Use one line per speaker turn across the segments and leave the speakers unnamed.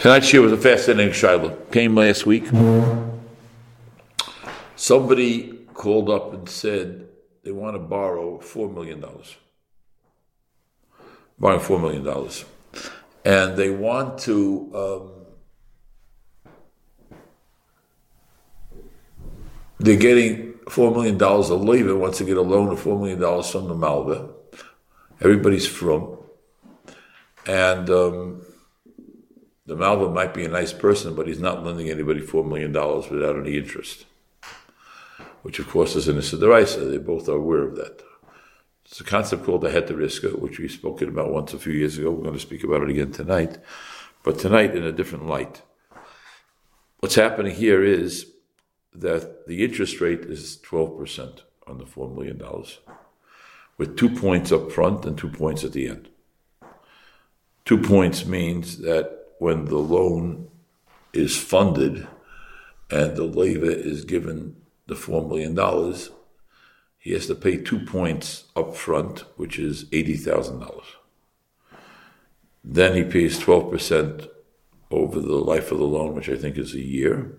Tonight's year was a fascinating shailah. Came last week. Somebody called up and said they want to borrow $4 million. Borrowing $4 million. And they want to. Um, they're getting $4 million a Leva wants to get a loan of $4 million from the Malva. Everybody's from. And um, the Malva might be a nice person, but he's not lending anybody $4 million without any interest, which of course is an Isidaraisa. They both are aware of that. It's a concept called the heteriska, which we've spoken about once a few years ago. We're going to speak about it again tonight, but tonight in a different light. What's happening here is that the interest rate is 12% on the $4 million, with two points up front and two points at the end. Two points means that when the loan is funded and the leva is given the $4 million, he has to pay two points up front, which is $80,000. Then he pays 12% over the life of the loan, which I think is a year.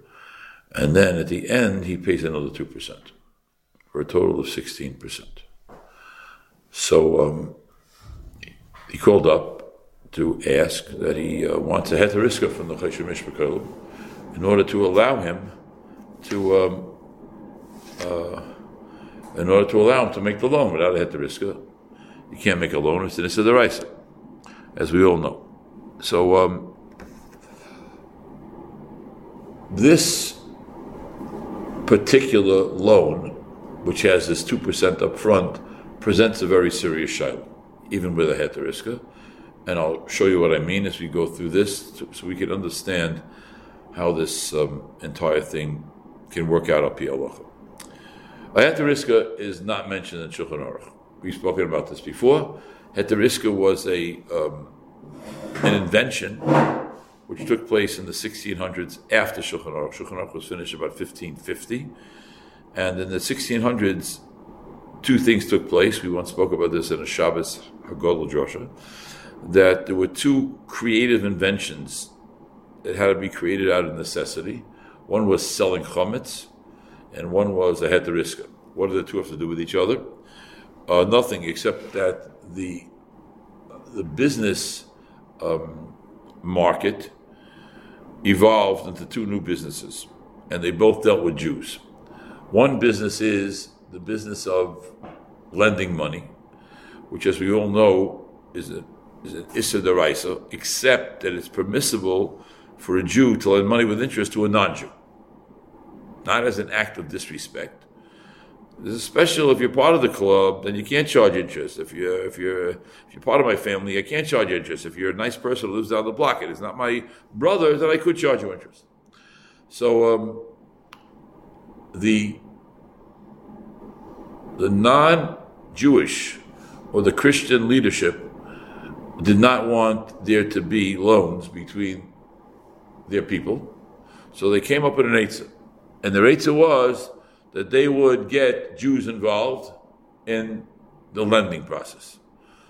And then at the end, he pays another 2% for a total of 16%. So um, he called up to ask that he uh, wants a heteriska from the Chesed Mishpakolim in order to allow him to, um, uh, in order to allow him to make the loan without a heteriska. You can't make a loan, it's an Issa as we all know. So, um, this particular loan, which has this 2% up front, presents a very serious shailah, even with a heteriska and I'll show you what I mean as we go through this, so we can understand how this um, entire thing can work out up here. Heteriska is not mentioned in Shulchan Aruch. We've spoken about this before. Heteriska was a um, an invention which took place in the 1600s after Shulchan Aruch. Shulchan Aruch was finished about 1550, and in the 1600s, two things took place. We once spoke about this in a Shabbos Hagodol Drosha that there were two creative inventions that had to be created out of necessity. One was selling chametz, and one was a heteriska. What do the two have to do with each other? Uh, nothing except that the the business um, market evolved into two new businesses, and they both dealt with Jews. One business is the business of lending money, which, as we all know, is a is an Issa Daraisa, except that it's permissible for a Jew to lend money with interest to a non Jew. Not as an act of disrespect. This is special if you're part of the club, then you can't charge interest. If you're if you're if you're part of my family, I can't charge interest. If you're a nice person who lives down the block, it is not my brother, then I could charge you interest. So um, the the non-Jewish or the Christian leadership did not want there to be loans between their people. So they came up with an Eitzah. And the Eitzah was that they would get Jews involved in the lending process.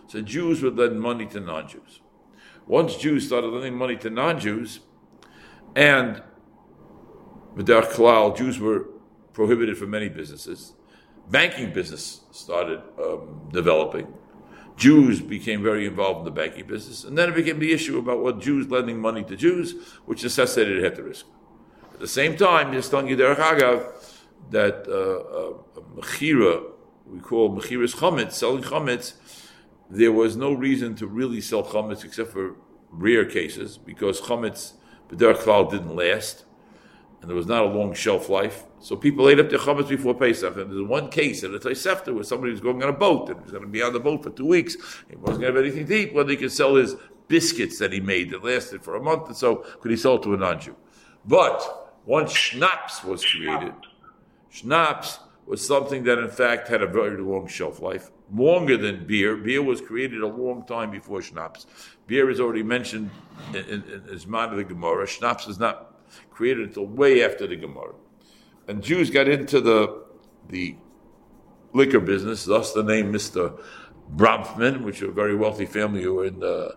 So Jews would lend money to non Jews. Once Jews started lending money to non Jews, and Vidar Kalal, Jews were prohibited from many businesses. Banking business started um, developing. Jews became very involved in the banking business, and then it became the issue about what Jews lending money to Jews, which necessitated heterisk. At the same time, just telling you Derech Agav that uh, uh, mechira, we call mechiras chametz, selling chametz, there was no reason to really sell chametz except for rare cases because chametz, b'derech klal, didn't last and there was not a long shelf life. So people ate up their chametz before Pesach. And there's one case in the Tosefta where somebody was going on a boat and was going to be on the boat for two weeks. He wasn't going to have anything to eat. Well, he could sell his biscuits that he made that lasted for a month or so. Could he sell to a non-Jew? But once schnapps was created, schnapps was something that in fact had a very long shelf life, longer than beer. Beer was created a long time before schnapps. Beer is already mentioned in, in, in of the Gemara. Schnapps is not created until way after the Gemara. And Jews got into the the liquor business, thus the name Mr. Bronfman, which are a very wealthy family who were in uh, the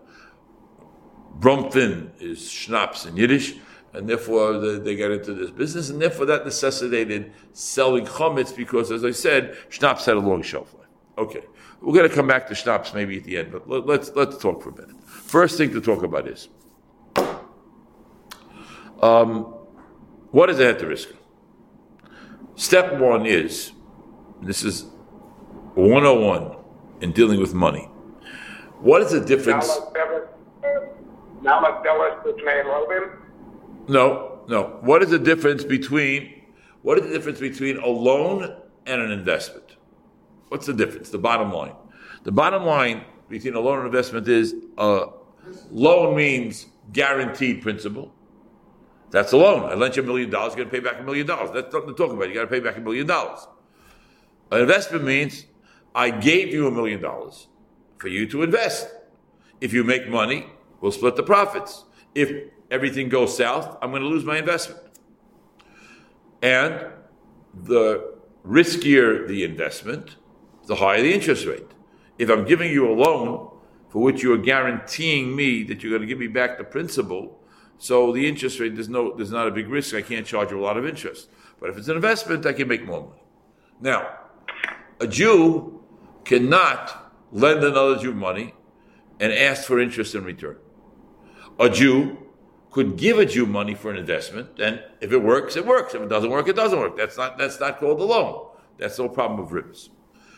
Bromfin is schnapps in Yiddish, and therefore they, they got into this business, and therefore that necessitated selling chametz because, as I said, schnapps had a long shelf life. Okay, we're going to come back to schnapps maybe at the end, but let, let's, let's talk for a minute. First thing to talk about is um, what is a heteriska? Step one is this is 101 in dealing with money. What is the difference? No, no. What is the difference between what is the difference between a loan and an investment? What's the difference? The bottom line. The bottom line between a loan and investment is a loan means guaranteed principal. That's a loan. I lent you a million dollars, you're going to pay back a million dollars. That's nothing to talk about. You got to pay back a million dollars. An investment means I gave you a million dollars for you to invest. If you make money, we'll split the profits. If everything goes south, I'm going to lose my investment. And the riskier the investment, the higher the interest rate. If I'm giving you a loan for which you are guaranteeing me that you're going to give me back the principal, so the interest rate there's no there's not a big risk. I can't charge you a lot of interest. But if it's an investment, I can make more money. Now, a Jew cannot lend another Jew money and ask for interest in return. A Jew could give a Jew money for an investment, and if it works, it works. If it doesn't work, it doesn't work. That's not that's not called a loan. That's no problem of ribbis.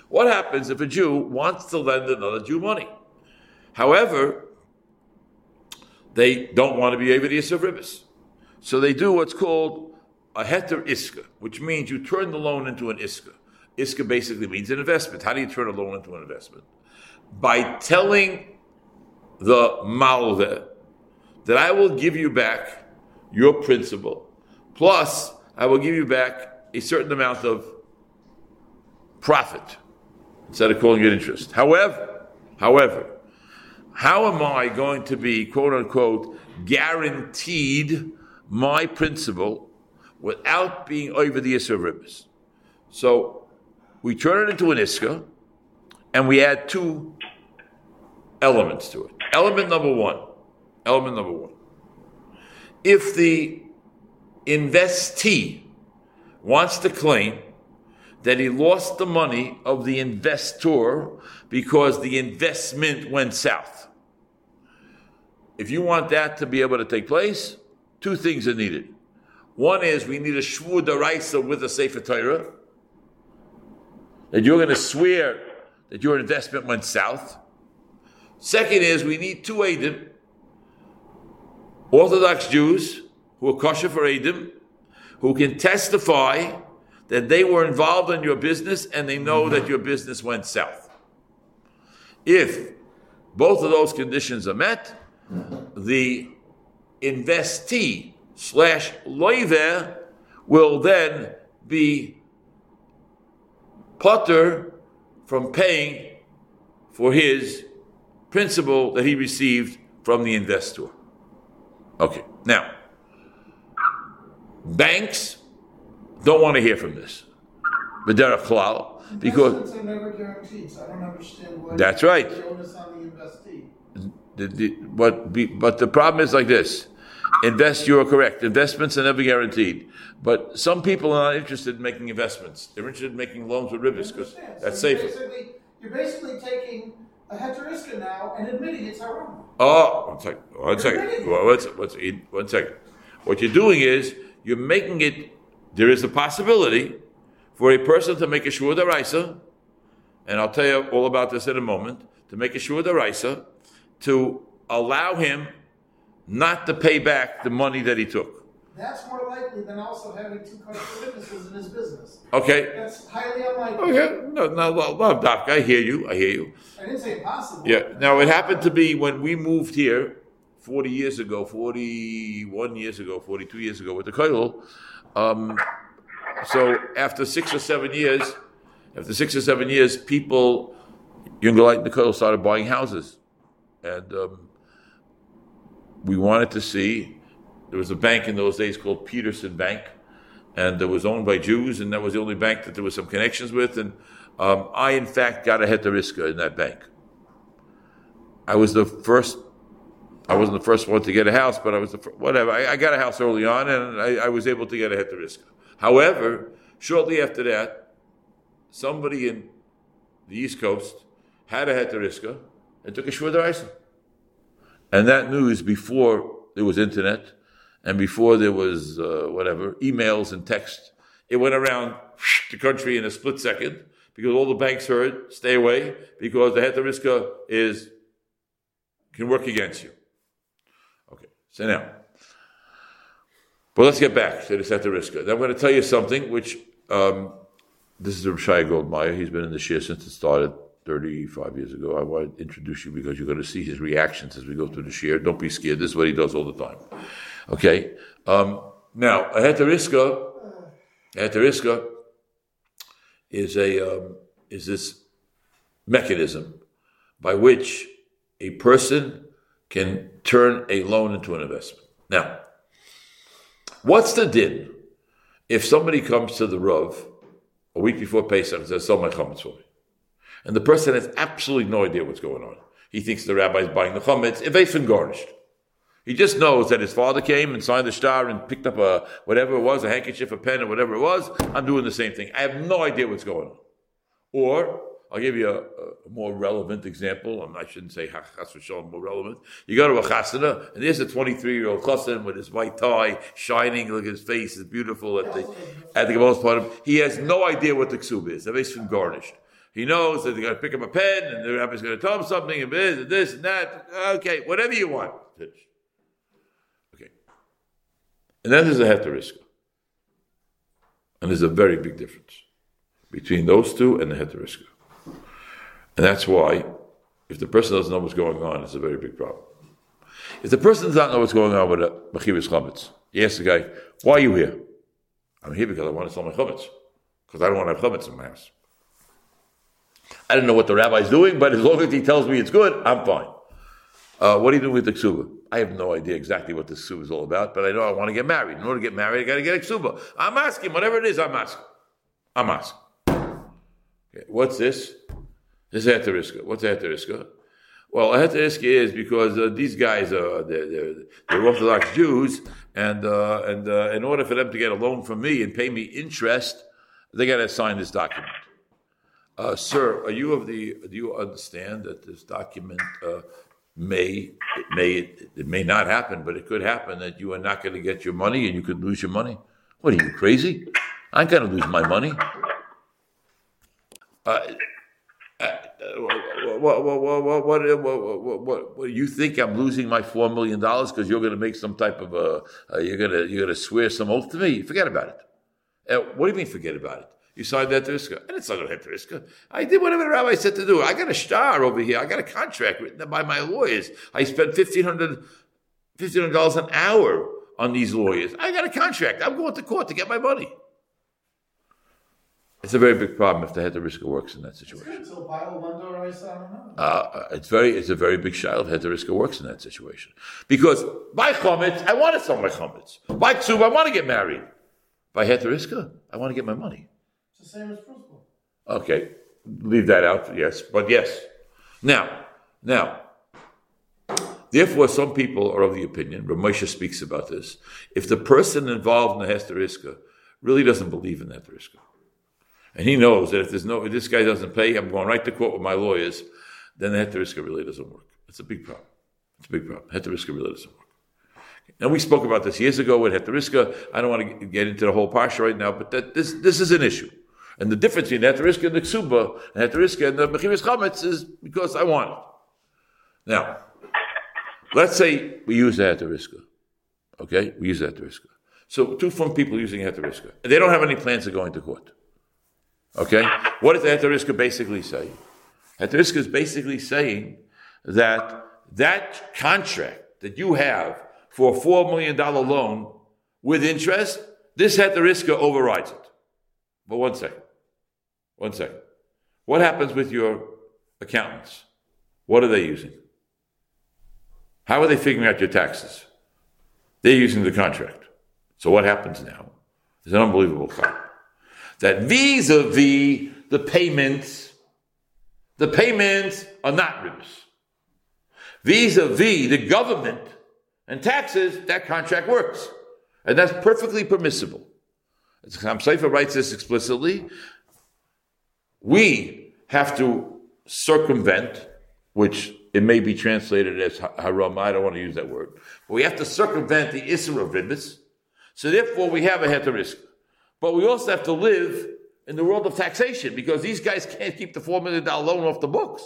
What happens if a Jew wants to lend another Jew money? However, they don't want to be to of ribis. So they do what's called a heter iska, which means you turn the loan into an iska. Iska basically means an investment. How do you turn a loan into an investment? By telling the malve that I will give you back your principal, plus I will give you back a certain amount of profit instead of calling it interest. However, however, how am I going to be quote unquote guaranteed my principal without being over the Isra ribbis? So we turn it into an Iska and we add two elements to it. Element number one Element number one. If the investee wants to claim that he lost the money of the investor because the investment went south. If you want that to be able to take place, two things are needed. One is we need a shvur daraisa with a sefer Torah, that you're going to swear that your investment went south. Second is we need two edim Orthodox Jews who are kosher for Edom, who can testify that they were involved in your business and they know that your business went south. If both of those conditions are met, the investee slash loiver will then be patur from paying for his principal that he received from the investor. Okay, now, banks don't want to hear from this. But they're a klal because that's right. The, the, but, be, but the problem is like this: invest. You are correct. Investments are never guaranteed. But some people are not interested in making investments. They're interested in making loans with ribbons because that's
so
safer.
Basically, you're basically taking a heteriska now and admitting it's haram.
Oh, one second. One second. Well, one, one, one second. What you're doing is you're making it. There is a possibility for a person to make a shur daraisa, and I'll tell you all about this in a moment. To make a shur daraisa, to allow him not to pay back the money that he took.
That's more likely than also having two witnesses in his business.
Okay.
That's highly unlikely.
Okay. No, no, no, no, Doc, I hear you. I hear you.
I didn't say impossible.
Yeah. Now, it happened to be when we moved here 40 years ago, 41 years ago, 42 years ago with the Koil. Um, so after six or seven years, after six or seven years, people, younger like Nicole, started buying houses. And um, we wanted to see there was a bank in those days called Peterson Bank, and it was owned by Jews, and that was the only bank that there was some connections with. And um, I, in fact, got a heteriska in that bank. I was the first I wasn't the first one to get a house, but I was the whatever. I, I got a house early on, and I, I was able to get a heteriska. However, shortly after that, somebody in the East Coast had a heteriska and took a shvur And that news before there was internet and before there was uh, whatever emails and text, it went around the country in a split second because all the banks heard, stay away, because the heteriska is can work against you. Okay, so now, but let's get back to the heteriska. Now I'm going to tell you something which um, this is Shai Goldmeyer. He's been in the Shia since it started 35 years ago. I want to introduce you because you're going to see his reactions as we go through the Shia. Don't be scared. This is what he does all the time. Okay? Um, now, a heteriska, heteriska is a um, is this mechanism by which a person can turn a loan into an investment. Now, what's the din if somebody comes to the Rav a week before Pesach and says, sell my chametz for me? And the person has absolutely no idea what's going on. He thinks the rabbi is buying the if it's garnished. He just knows that his father came and signed the star and picked up a whatever it was, a handkerchief, a pen, or whatever it was. I'm doing the same thing. I have no idea what's going on. Or I'll give you a, a more relevant example. I shouldn't say chas v'shalom more relevant. You go to a chasana, and there's a 23 year old chassan with his white tie shining. Look his face; is beautiful at the at the most part. Of, he has no idea what the ksub is. The face garnished. He knows that they're going to pick up a pen, and the rabbi's going to tell him something, and this and this and that. Okay, whatever you want. Okay. And then there's a heteriska. And there's a very big difference between those two and the heteriska. And that's why, if the person doesn't know what's going on, it's a very big problem. If the person does not know what's going on with a Mechiras Chametz, you ask the guy, why are you here? I'm here because I want to sell my Chametz. Because I don't want to have Chametz in my house. I don't know what the rabbi's doing, but as long as he tells me it's good, I'm fine. Uh, what are you doing with the ksuba? I have no idea exactly what the ksuba is all about, but I know I want to get married. In order to get married, I got to get a ksuba. I'm asking, whatever it is, I'm asking. I'm asking. Okay, what's this? This is heteriska. What's heteriska? Well, a heteriska is because uh, these guys are they're, they're, they're Orthodox Jews, and uh, and uh, in order for them to get a loan from me and pay me interest, they got to sign this document. Uh, sir, are you of the? Do you understand that this document uh, may it may it may not happen, but it could happen that you are not going to get your money and you could lose your money. What are you crazy? I'm going to lose my money. Uh, what, what, what, what, what, what, you think I'm losing my four million dollars because you're going to make some type of a, uh, you're going to you're going to swear some oath to me? Forget about it. Uh, what do you mean forget about it? You signed that Riska. I didn't sign that Riska. I did whatever the rabbi said to do. I got a star over here. I got a contract written by my lawyers. I spent $1,500, $1,500 an hour on these lawyers. I got a contract. I'm going to court to get my money. It's a very big problem if the heteriska works in that situation. Uh, it's very, it's a very big shail if heteriska works in that situation. Because by chometz, I want to sell my chometz. By ksub, I want to get married. By heteriska, I want to get my money.
Same as principle.
Okay, leave that out. Yes, but yes. Now, now, therefore, some people are of the opinion. Rav Moshe speaks about this. If the person involved in the heteriska really doesn't believe in the heteriska, and he knows that if there's no, if this guy doesn't pay, I'm going right to court with my lawyers, then the heteriska really doesn't work. It's a big problem. It's a big problem. Heteriska really doesn't work. And we spoke about this years ago with Heteriska. I don't want to get into the whole parsha right now, but that, this, this is an issue. And the difference between Heteriska and the Ksuba, and Heteriska and the Mechiris Chametz is because I want it. Now, let's say we use the Heteriska. Okay? We use the Heteriska. So two from people using Heteriska. They don't have any plans of going to court. Okay? What does the Heteriska basically say? Heteriska is basically saying that that contract that you have for a $4 million loan with interest, this Heteriska overrides it. But one second. One second. What happens with your accountants? What are they using? How are they figuring out your taxes? They're using the contract. So what happens now It's an unbelievable fact. That vis-a-vis the payments, the payments are not ribbis. vis-a-vis the government and taxes, that contract works. And that's perfectly permissible. Chasam Sofer writes this explicitly. We have to circumvent, which it may be translated as haram. I don't want to use that word. But we have to circumvent the Isra of Ribbis. So therefore, we have a heter But we also have to live in the world of taxation because these guys can't keep the $4 million loan off the books.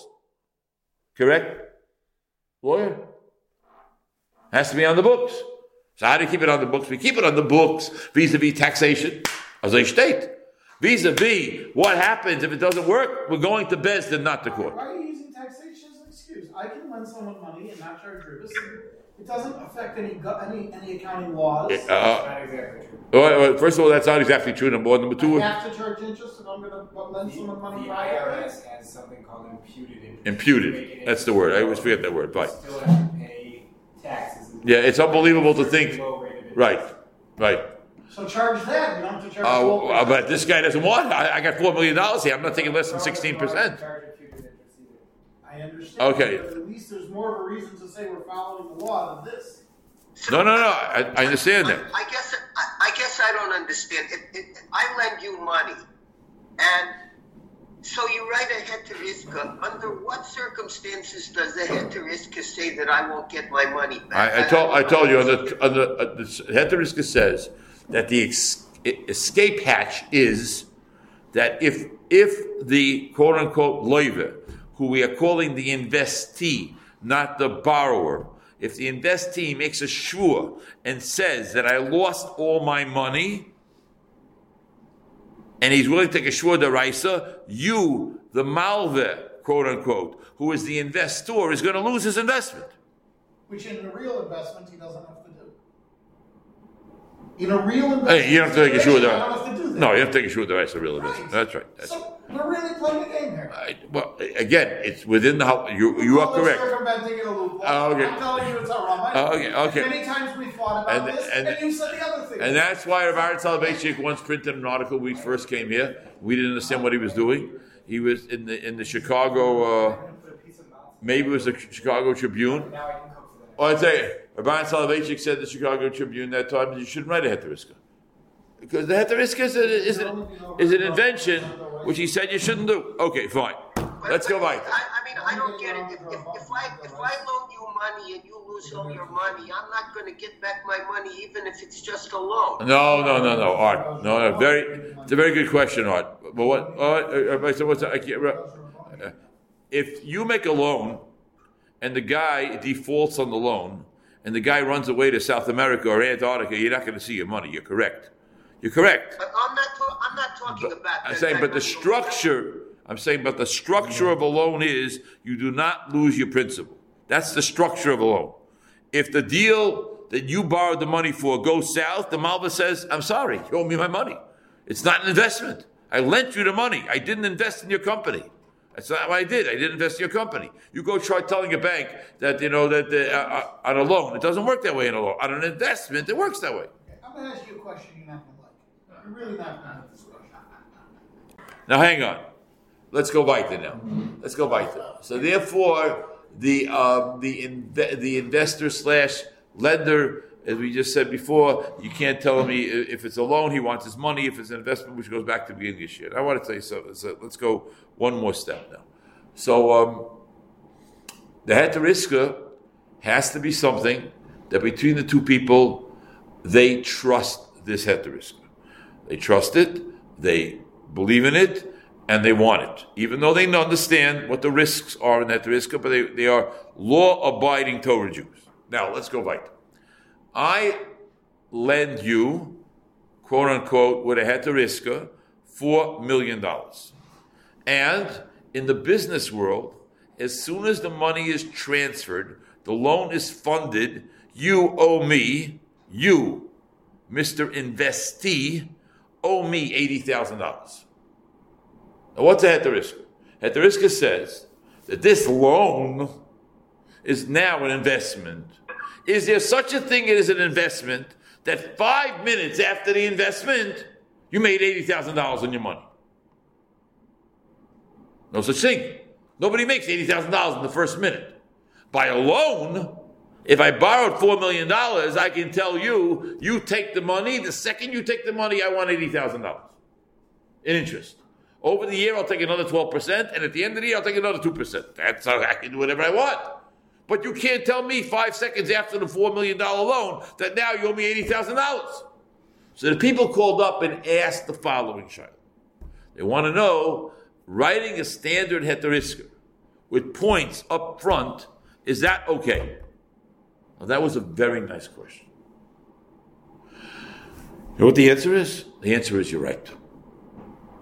Correct? Lawyer? Has to be on the books. So how do you keep it on the books? We keep it on the books vis-a-vis taxation, as a state. Vis-a-vis what happens if it doesn't work, we're going to Beis Din, not to court.
Why are you using taxation as an excuse? I can lend someone money and not charge interest. It doesn't affect any any any accounting laws.
Uh, not exactly true. Well, first of all, that's not exactly true. Number one, number two.
I have to charge interest if I'm going to lend someone money.
The IRS has something called imputed interest.
Imputed. That's the word. I always forget that word. Right.
Still have to pay taxes.
Yeah, it's unbelievable to think. Right. Right.
So charge that. You don't have to charge.
Uh, but this guy doesn't want. I, I got four million dollars here. I'm not taking less than sixteen percent.
I understand.
Okay.
at least there's more of a reason to say we're following the law than this.
So, no, no, no. I, I understand that.
I, I guess I, I, guess I don't understand. If, if I lend you money, and so you write a heteriska. Under what circumstances does the heteriska say that I won't get my money back?
I, I told I told you on the, on the, uh, the heteriska says that the ex, escape hatch is that if if the quote unquote loiver who we are calling the investee, not the borrower. If the investee makes a shua and says that I lost all my money, and he's willing to take a shua deraisa, you, the malve, quote unquote, who is the investor, is going to lose his investment.
Which in a real investment he doesn't have. In a real investment,
hey, you don't have to take a shua deraisa. No, you have to take a shua deraisa, a real investment. Right. That's right. That's
so,
right.
We're really playing a game here.
I, well, again, it's within the you you are correct.
Circumventing a loophole.
Oh, okay.
I'm telling you it's not wrong.
Oh, okay, okay.
Many times we thought about
and,
this,
and,
and, you said the other thing.
And that's why Rav Soloveitchik once printed an article when we first came here. We didn't understand what he was doing. He was in the in the Chicago, uh, maybe it was the Chicago Tribune. Oh, I tell you, Rav Soloveitchik said the Chicago Tribune that time you shouldn't write a heteriska. Because the heteriska is, a, is, a, is an invention which he said you shouldn't do. Okay, fine. Let's go
right. I, I, mean, I don't get it. If, if, if, I if I loan you money and you lose all your money, I'm not going to get back my money, even if it's just a loan.
No, no, no, no, Art. No, no. Very. It's a very good question, Art. But what? Uh, so what's I can't. Uh, if you make a loan, and the guy defaults on the loan, and the guy runs away to South America or Antarctica, you're not going to see your money. You're correct. You're correct.
But I'm not. Ta- I'm not talking
but,
about.
I'm saying, but the structure. I'm saying, but the structure of a loan is you do not lose your principal. That's the structure of a loan. If the deal that you borrowed the money for goes south, the Malva says, "I'm sorry, you owe me my money. It's not an investment. I lent you the money. I didn't invest in your company." That's not what I did. I didn't invest in your company. You go try telling a bank that you know that uh, uh, on a loan, it doesn't work that way in a loan. On an investment, it works that way.
I'm going to ask you a question you're not going to like. You're really not going to have this question.
Now, hang on. Let's go weiter now. Let's go weiter. So, therefore, the um, the inv- the investor slash lender, as we just said before, you can't tell me if it's a loan, he wants his money. If it's an investment, which goes back to the beginning of the year. I want to tell you something. So let's go one more step now. So um, the heteriska has to be something that between the two people, they trust this heteriska. They trust it. They believe in it and they want it, even though they understand what the risks are in that risk, but they, they are law-abiding Torah Jews. Now, let's go right. I lend you, quote unquote, with a heteriska, $4 million. And in the business world, as soon as the money is transferred, the loan is funded, you owe me, you, Mr. Investee, owe me $80,000. Now, what's a heteriska? Heteriska says that this loan is now an investment. Is there such a thing as an investment that five minutes after the investment, you made $80,000 on your money? No such thing. Nobody makes $80,000 in the first minute. By a loan, if I borrowed $4 million, I can tell you, you take the money. The second you take the money, I want $80,000 in interest. Over the year, I'll take another 12%, and at the end of the year, I'll take another 2%. That's how I can do whatever I want. But you can't tell me five seconds after the $4 million loan that now you owe me $80,000. So the people called up and asked the following child. They want to know, writing a standard heteriska with points up front, is that okay? Well, that was a very nice question. You know what the answer is? The answer is you're right.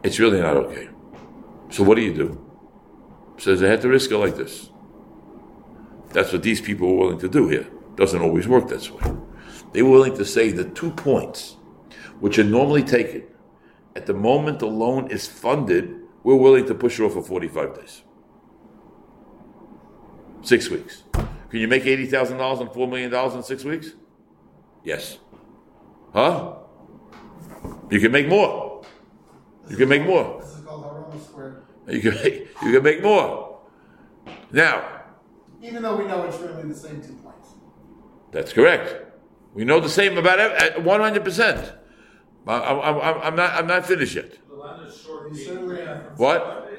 It's really not okay. So what do you do? To risk it like this. That's what these people were willing to do here. Doesn't always work this way. They were willing to say the two points, which are normally taken at the moment the loan is funded, we're willing to push it off for 45 days. Six weeks. Can you make $80,000 and $4 million in six weeks? Yes. Huh? You can make more. You can make more.
This is called Haroma Square.
You can make, you can make more. Now,
Even though we know it's really the same two points.
that's correct. We know the same about ev- at 100%. I- I- I'm, I'm, not, I'm not finished yet.
The short.
You certainly are.
What?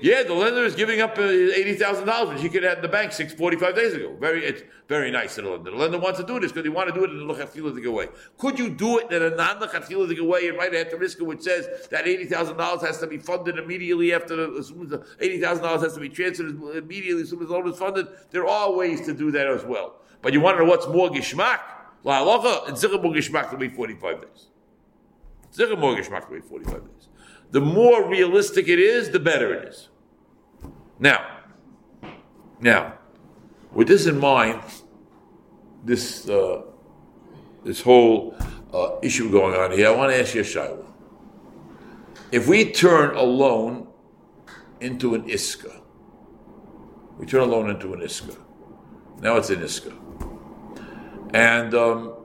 The.
Yeah, the lender is giving up uh, eighty thousand dollars, which he could have in the bank six forty-five days ago. Very, it's very nice of the lender. The lender wants to do this because he want to do it in a lechatziladik way. Could you do it in a non-lechatziladik way and write a heteriska which says that eighty thousand dollars has to be funded immediately after the, as soon as the eighty thousand dollars has to be transferred immediately as soon as the loan is funded? There are ways to do that as well. But you want to know what's more gishmak? La halacha, zikr more gishmak to wait forty-five days. More gishmak to wait forty-five days. The more realistic it is, the better it is. Now, now, with this in mind, this uh, this whole uh, issue going on here, I want to ask you a. If we turn a loan into an iska, we turn a loan into an iska. Now it's an iska, and um,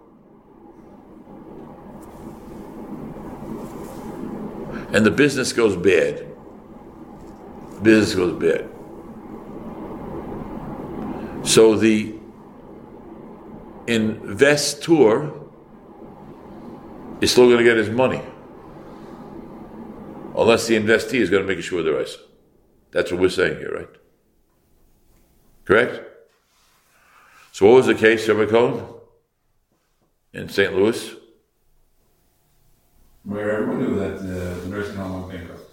and the business goes bad. Business goes bad. So the investor is still going to get his money, unless the investee is going to make sure the rest. That's what we're saying here, right? Correct. So what was the case, Rabbi Cohen, in St. Louis?
Where everyone knew that uh, the nursing home went bankrupt.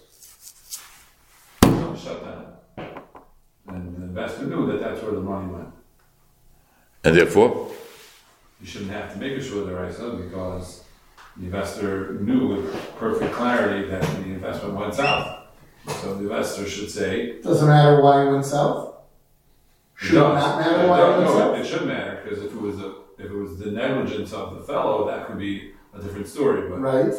So it Shut down. And the investor knew that that's where the money went.
And therefore,
You shouldn't have to make a sure the ISO because the investor knew with perfect clarity that the investment went south. So the investor should say,
Doesn't matter why it went south. Should
does.
not matter why
does.
it went
No,
south.
it should matter, because if it was a, if it was the negligence of the fellow, that could be a different story, but
Right.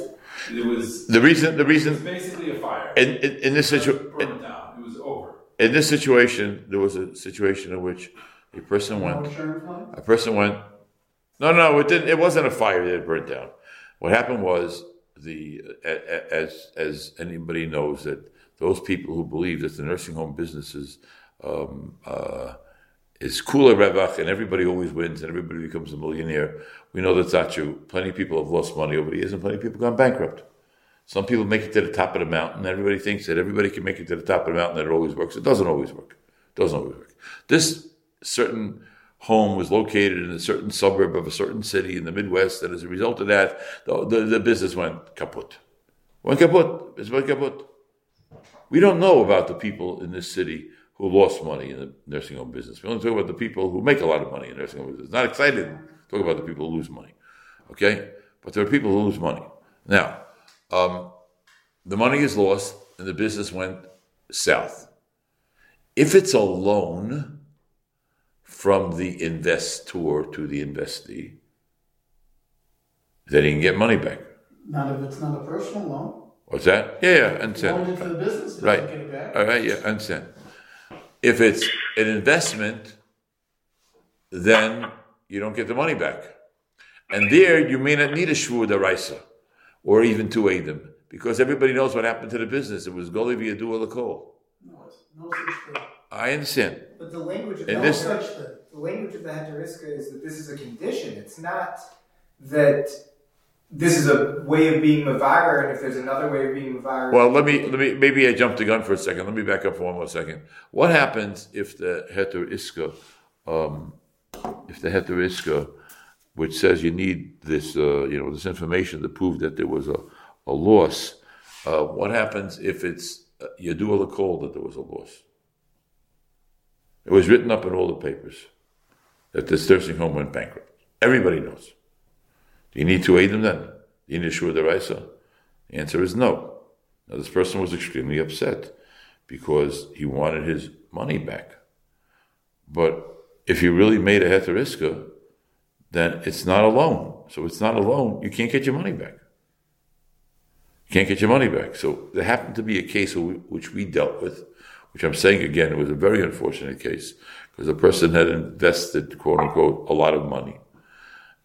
it was,
the reason the reason.
it was
reason
basically a fire.
in in, in this situation
burned it was over.
in this situation, there was a situation in which a person went,
insurance
a person went, no, no, it didn't, it wasn't a fire that burned down. What happened was the, a- a- as, as anybody knows that those people who believe that the nursing home businesses um, uh, is kula revach and everybody always wins and everybody becomes a millionaire. We know that's not true. Plenty of people have lost money over the years and plenty of people have gone bankrupt. Some people make it to the top of the mountain. Everybody thinks that everybody can make it to the top of the mountain that it always works. It doesn't always work. It doesn't always work. This certain home was located in a certain suburb of a certain city in the Midwest, and as a result of that, the, the, the business went kaput. Went kaput. It went kaput. We don't know about the people in this city who lost money in the nursing home business. We only talk about the people who make a lot of money in the nursing home business. Not excited to talk about the people who lose money. Okay? But there are people who lose money. Now, um, the money is lost and the business went south. If it's a loan from the investor to the investee, then he can get money back.
Not if it's not a personal loan.
What's that? Yeah, yeah, I
Loan
understand.
into the business,
Right.
get it back.
All right, yeah, understand. If it's an investment, then you don't get the money back. And there, you may not need a shvur daraisa, or even two edim, because everybody knows what happened to the business. It was goli v'yadu lakol.
No, No such thing.
I understand.
But the language of
In
the,
this-
thing.
the language of the is that this is a condition. It's not that this is a way of being mavarer, and if there's another way of being mavarer.
Well, let me let me maybe I jumped the gun for a second. Let me back up for one more second. What happens if the heter iska, um, if the heter iska, which says you need this, uh, you know, this information to prove that there was a, a loss. Uh, what happens if it's uh, you do a call that there was a loss? It was written up in all the papers that this nursing home went bankrupt. Everybody knows. Do you need to aid them then? Do you need to assure the Raisa? The answer is no. Now, this person was extremely upset because he wanted his money back. But if you really made a heteriska, then it's not a loan. So it's not a loan. You can't get your money back. You can't get your money back. So there happened to be a case which we dealt with, which I'm saying again, it was a very unfortunate case because the person had invested, quote unquote, a lot of money.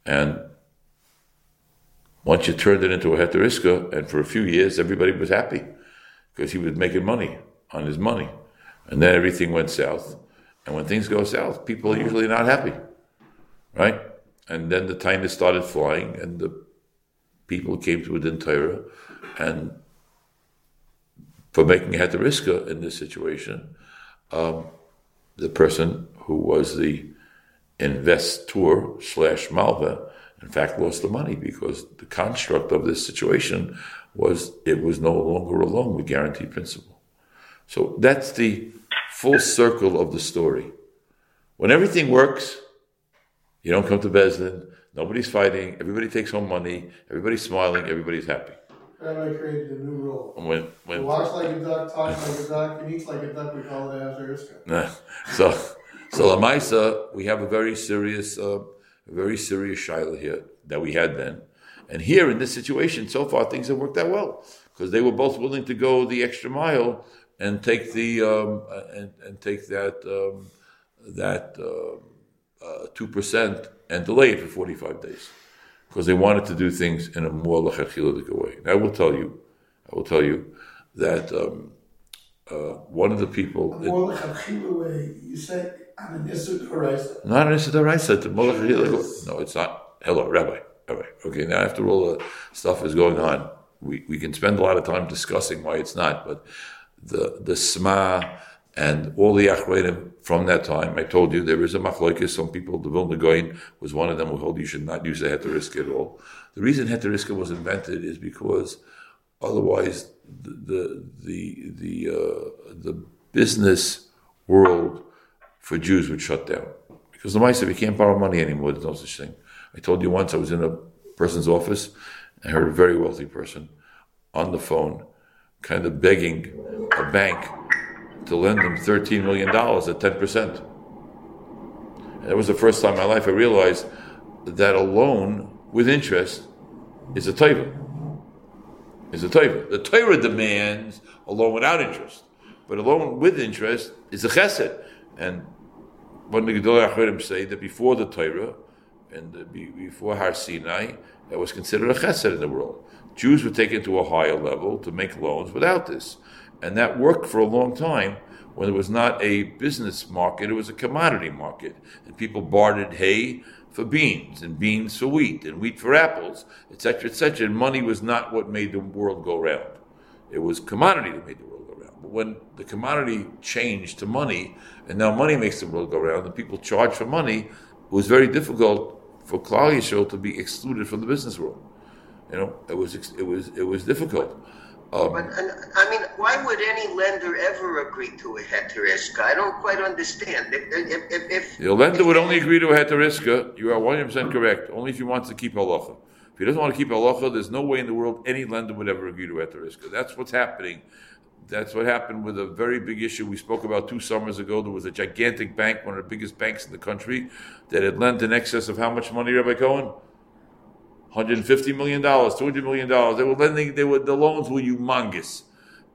And once you turned it into a heteriska, and for a few years everybody was happy because he was making money on his money. And then everything went south. And when things go south, people are usually not happy, right? And then the tiny started flying, and the people came to within Torah, and for making heteriska in this situation, um, the person who was the investor slash malva in fact lost the money because the construct of this situation was it was no longer a loan with guaranteed principal. So that's the full circle of the story. When everything works, you don't come to Beis Din, nobody's fighting, everybody takes home money, everybody's smiling, everybody's happy.
Rabbi created a new rule.
And When
He
when
walks like a duck, talks like a duck, and eats like a duck. We call it.
Nah. so so Lamaisa, we have a very serious uh, a very serious shailah here that we had then. And here in this situation, so far things have worked out well because they were both willing to go the extra mile and take the um, and, and take that um, that two percent and delay it for forty five days because they wanted to do things in a more lechatziladik way. And I will tell you, I will tell you that um, uh, one of the people.
More like way. You say,
Not an Issa the Molech No, it's not. Hello, Rabbi. Rabbi. Okay, now after all the stuff is going on, we, we can spend a lot of time discussing why it's not, but the the Sma and all the Achreidim from that time, I told you there is a machlokes. Some people, the Vilna Gaon was one of them who hold you should not use a heteriska at all. The reason heteriska was invented is because otherwise the the the the, uh, the business world for Jews would shut down. Because the Maisa, you can't borrow money anymore, there's no such thing. I told you once I was in a person's office, I heard a very wealthy person on the phone kind of begging a bank to lend them $13 million at 10%. And that was the first time in my life I realized that a loan with interest is a taiva. Is a taiva. The Torah demands a loan without interest, but a loan with interest is a chesed. And one of the Gedolei Acharim say that before the Torah and before Har Sinai, that was considered a chesed in the world. Jews were taken to a higher level to make loans without this. And that worked for a long time when it was not a business market, it was a commodity market. And people bartered hay for beans, and beans for wheat, and wheat for apples, etc., etc. And money was not what made the world go round. It was commodity that made the world when the commodity changed to money, and now money makes the world go round, and people charge for money, it was very difficult for Klal Yisrael to be excluded from the business world. You know, it was it was it was difficult. Um,
But, and, I mean, why would any lender ever agree to a heteriska? I don't quite understand. If, if, if, if
the lender would only agree to a heteriska. You are one hundred percent correct. Only if he wants to keep halacha. If he doesn't want to keep halacha, there's no way in the world any lender would ever agree to a heteriska. That's what's happening. That's what happened with a very big issue we spoke about two summers ago. There was a gigantic bank, one of the biggest banks in the country, that had lent in excess of how much money, Rabbi Cohen? 150 million dollars, 200 million dollars. They were lending. They were the loans were humongous,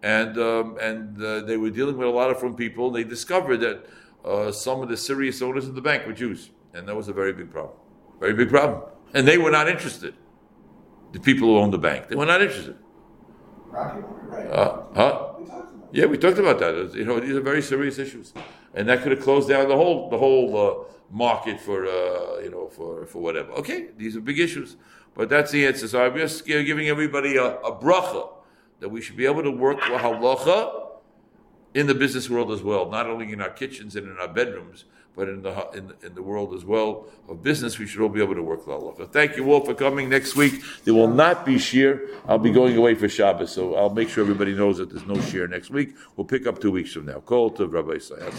and um, and uh, they were dealing with a lot of from people. They discovered that uh, some of the serious owners of the bank were Jews, and that was a very big problem, very big problem. And they were not interested. The people who owned the bank, they were not interested.
Rocky right?
Uh, huh? Yeah, we talked about that. You know, these are very serious issues, and that could have closed down the whole the whole uh, market for uh, you know for for whatever. Okay, these are big issues, but that's the answer. So I'm just giving everybody a, a bracha that we should be able to work halacha in the business world as well, not only in our kitchens and in our bedrooms, but in the in, in the world as well of business. We should all be able to work with halacha. Thank you all for coming. Next week there will not be shiur. I'll be going away for Shabbos, so I'll make sure everybody knows that there's no shiur next week. We'll pick up two weeks from now. Call to Rabbi Isaiah.